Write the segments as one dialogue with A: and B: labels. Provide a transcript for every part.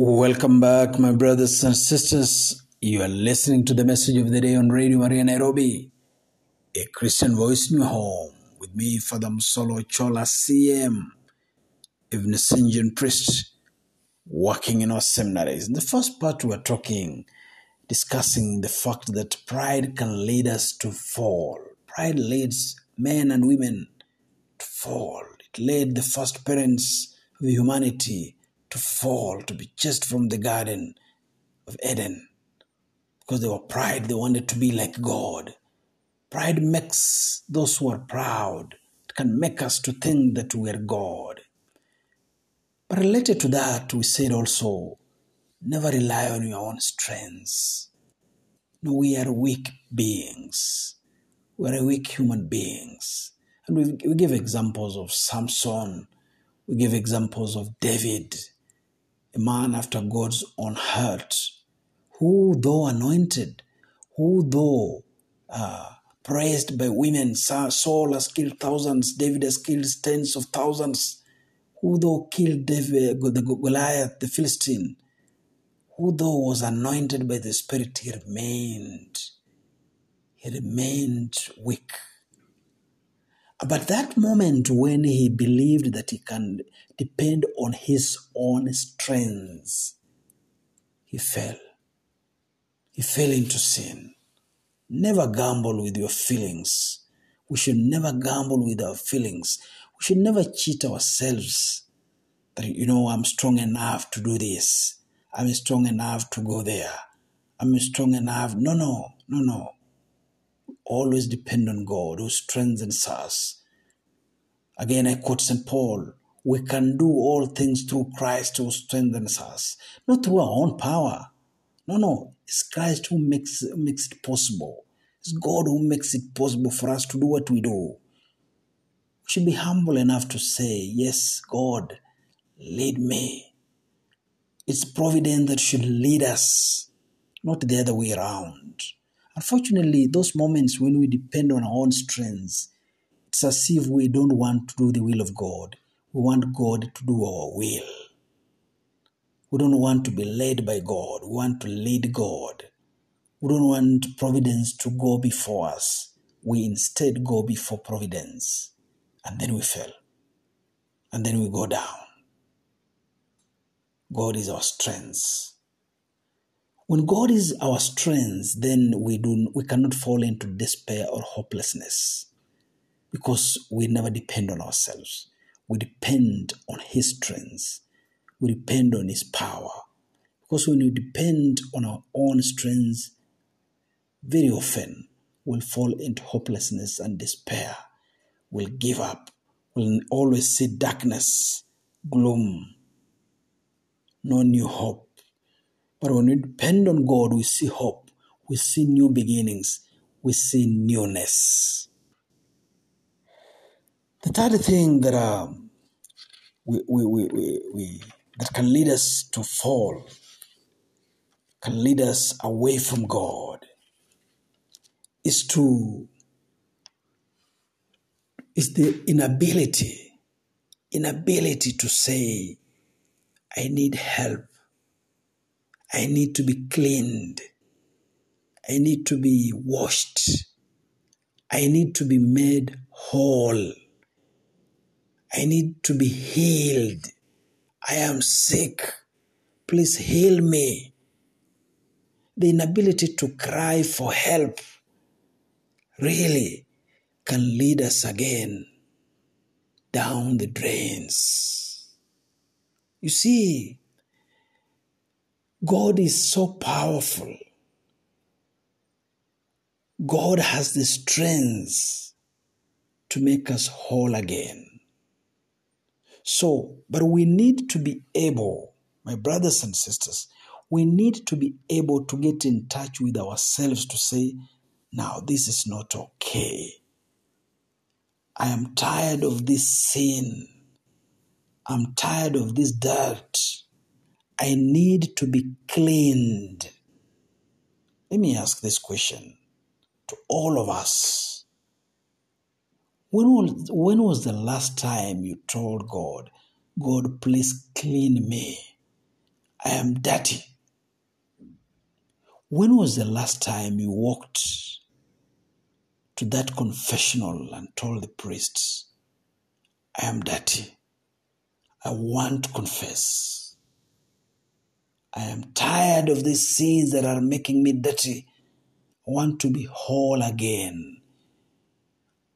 A: Welcome back, my brothers and sisters. You are listening to the message of the day on Radio Maria Nairobi, a Christian voice in your home. With me, Father Musolo Chola CM, a Vincentian priest working in our seminaries. In the first part, we are talking, discussing the fact that pride can lead us to fall. Pride leads men and women to fall. It led the first parents of humanity to fall, to be chased from the Garden of Eden because they were pride. They wanted to be like God. Pride makes those who are proud. It can make us to think that we are God. But related to that, we said also, never rely on your own strengths. No, we are weak beings. We are weak human beings. And we, give examples of Samson. We give examples of David, a man after God's own heart, who, though anointed, who, though uh, praised by women, Saul has killed thousands, David has killed tens of thousands, who, though killed David, the Goliath, the Philistine, who, though was anointed by the Spirit, he remained, he remained weak. But that moment when he believed that he can depend on his own strengths, he fell. He fell into sin. Never gamble with your feelings. We should never gamble with our feelings. We should never cheat ourselves that, you know, I'm strong enough to do this. I'm strong enough to go there. I'm strong enough. No, no, no, no always depend on God who strengthens us. Again, I quote St. Paul we can do all things through Christ who strengthens us, not through our own power. No, no, it's Christ who makes, makes it possible. It's God who makes it possible for us to do what we do. We should be humble enough to say, Yes, God, lead me. It's providence that should lead us, not the other way around. Unfortunately, those moments when we depend on our own strengths, it's as if we don't want to do the will of God. We want God to do our will. We don't want to be led by God. We want to lead God. We don't want providence to go before us. We instead go before providence. And then we fail. And then we go down. God is our strength. When God is our strength, then we do we cannot fall into despair or hopelessness because we never depend on ourselves. We depend on His strength. We depend on His power. Because when we depend on our own strength, very often we'll fall into hopelessness and despair. We'll give up. We'll always see darkness, gloom, no new hope. But when we depend on God, we see hope, we see new beginnings, we see newness. The third thing that um, we, we, we, we, we, that can lead us to fall, can lead us away from God, is to is the inability, inability to say, I need help. I need to be cleaned. I need to be washed. I need to be made whole. I need to be healed. I am sick. Please heal me. The inability to cry for help really can lead us again down the drains. You see, God is so powerful. God has the strength to make us whole again. So, but we need to be able, my brothers and sisters, we need to be able to get in touch with ourselves to say, now this is not okay. I am tired of this sin. I'm tired of this dirt. I need to be cleaned. Let me ask this question to all of us. When was, when was the last time you told God, God, please clean me? I am dirty. When was the last time you walked to that confessional and told the priest, I am dirty. I want to confess. I am tired of these sins that are making me dirty. I want to be whole again.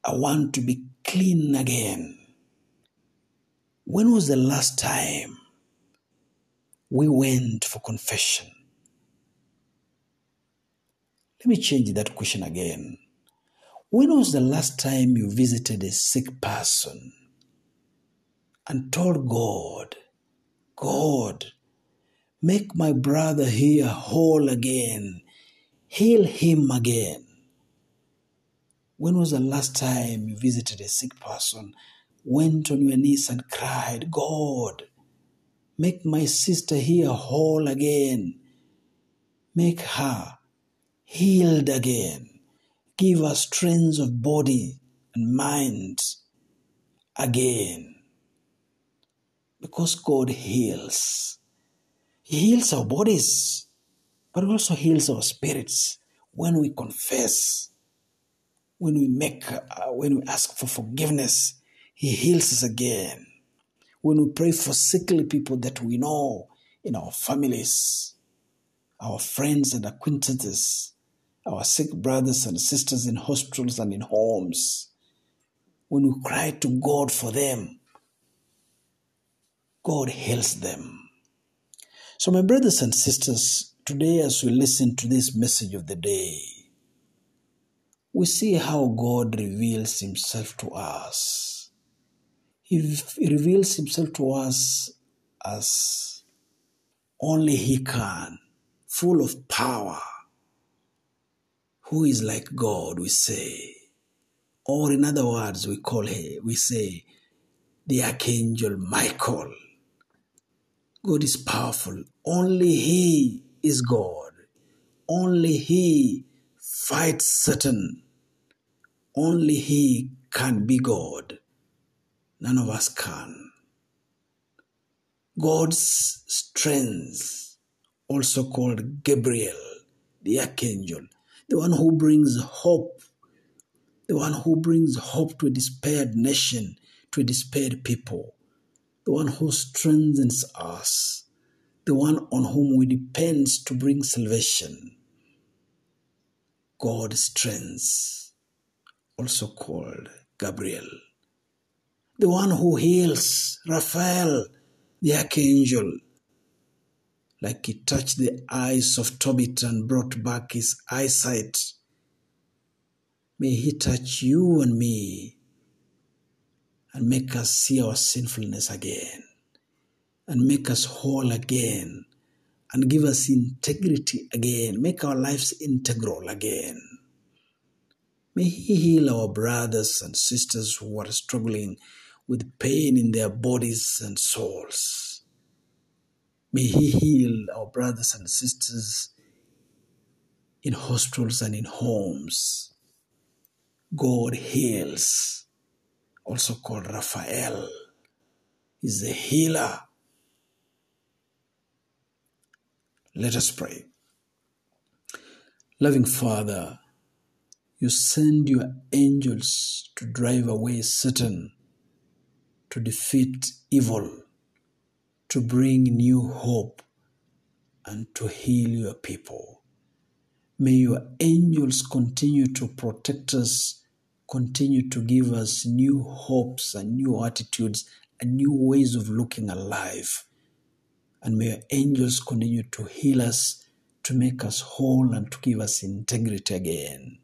A: I want to be clean again. When was the last time we went for confession? Let me change that question again. When was the last time you visited a sick person and told God, God, make my brother here whole again, heal him again? When was the last time you visited a sick person, went on your knees and cried, God, make my sister here whole again, make her healed again? give us strength of body and mind again. Because God heals. He heals our bodies, but also heals our spirits when we confess, when we make, uh, when we ask for forgiveness. He heals us again. When we pray for sickly people that we know in our families, our friends and acquaintances, our sick brothers and sisters in hospitals and in homes, when we cry to God for them, God heals them. So, my brothers and sisters, today as we listen to this message of the day, we see how God reveals Himself to us. He reveals Himself to us as only He can, full of power who is like God, we say. Or in other words, we call him, we say, the Archangel Michael. God is powerful. Only He is God. Only He fights Satan. Only He can be God. None of us can. God's strength, also called Gabriel, the Archangel, the one who brings hope, the one who brings hope to a despaired nation, to a despaired people, the one who strengthens us, the one on whom we depend to bring salvation. God's strength, also called Gabriel, the one who heals, Raphael, the archangel, like he touched the eyes of Tobit and brought back his eyesight. May he touch you and me and make us see our sinfulness again and make us whole again and give us integrity again, make our lives integral again. May He heal our brothers and sisters who are struggling with pain in their bodies and souls. May He heal our brothers and sisters in hospitals and in homes. God heals, also called Raphael, is the healer. Let us pray. Loving Father, you send your angels to drive away Satan, to defeat evil to bring new hope and to heal your people. May your angels continue to protect us, continue to give us new hopes and new attitudes and new ways of looking at life. And may your angels continue to heal us, to make us whole, and to give us integrity again.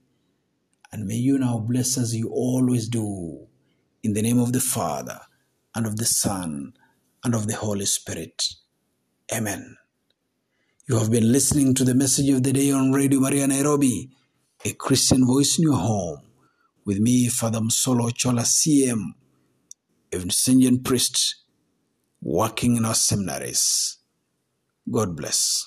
A: And may you now bless as you always do. In the name of the Father, and of the Son, and of the Holy Spirit. Amen. You have been listening to the message of the day on Radio Maria Nairobi, a Christian voice in your home, with me, Father Msolo Chola CM, a Vincentian priest, working in our seminaries. God bless.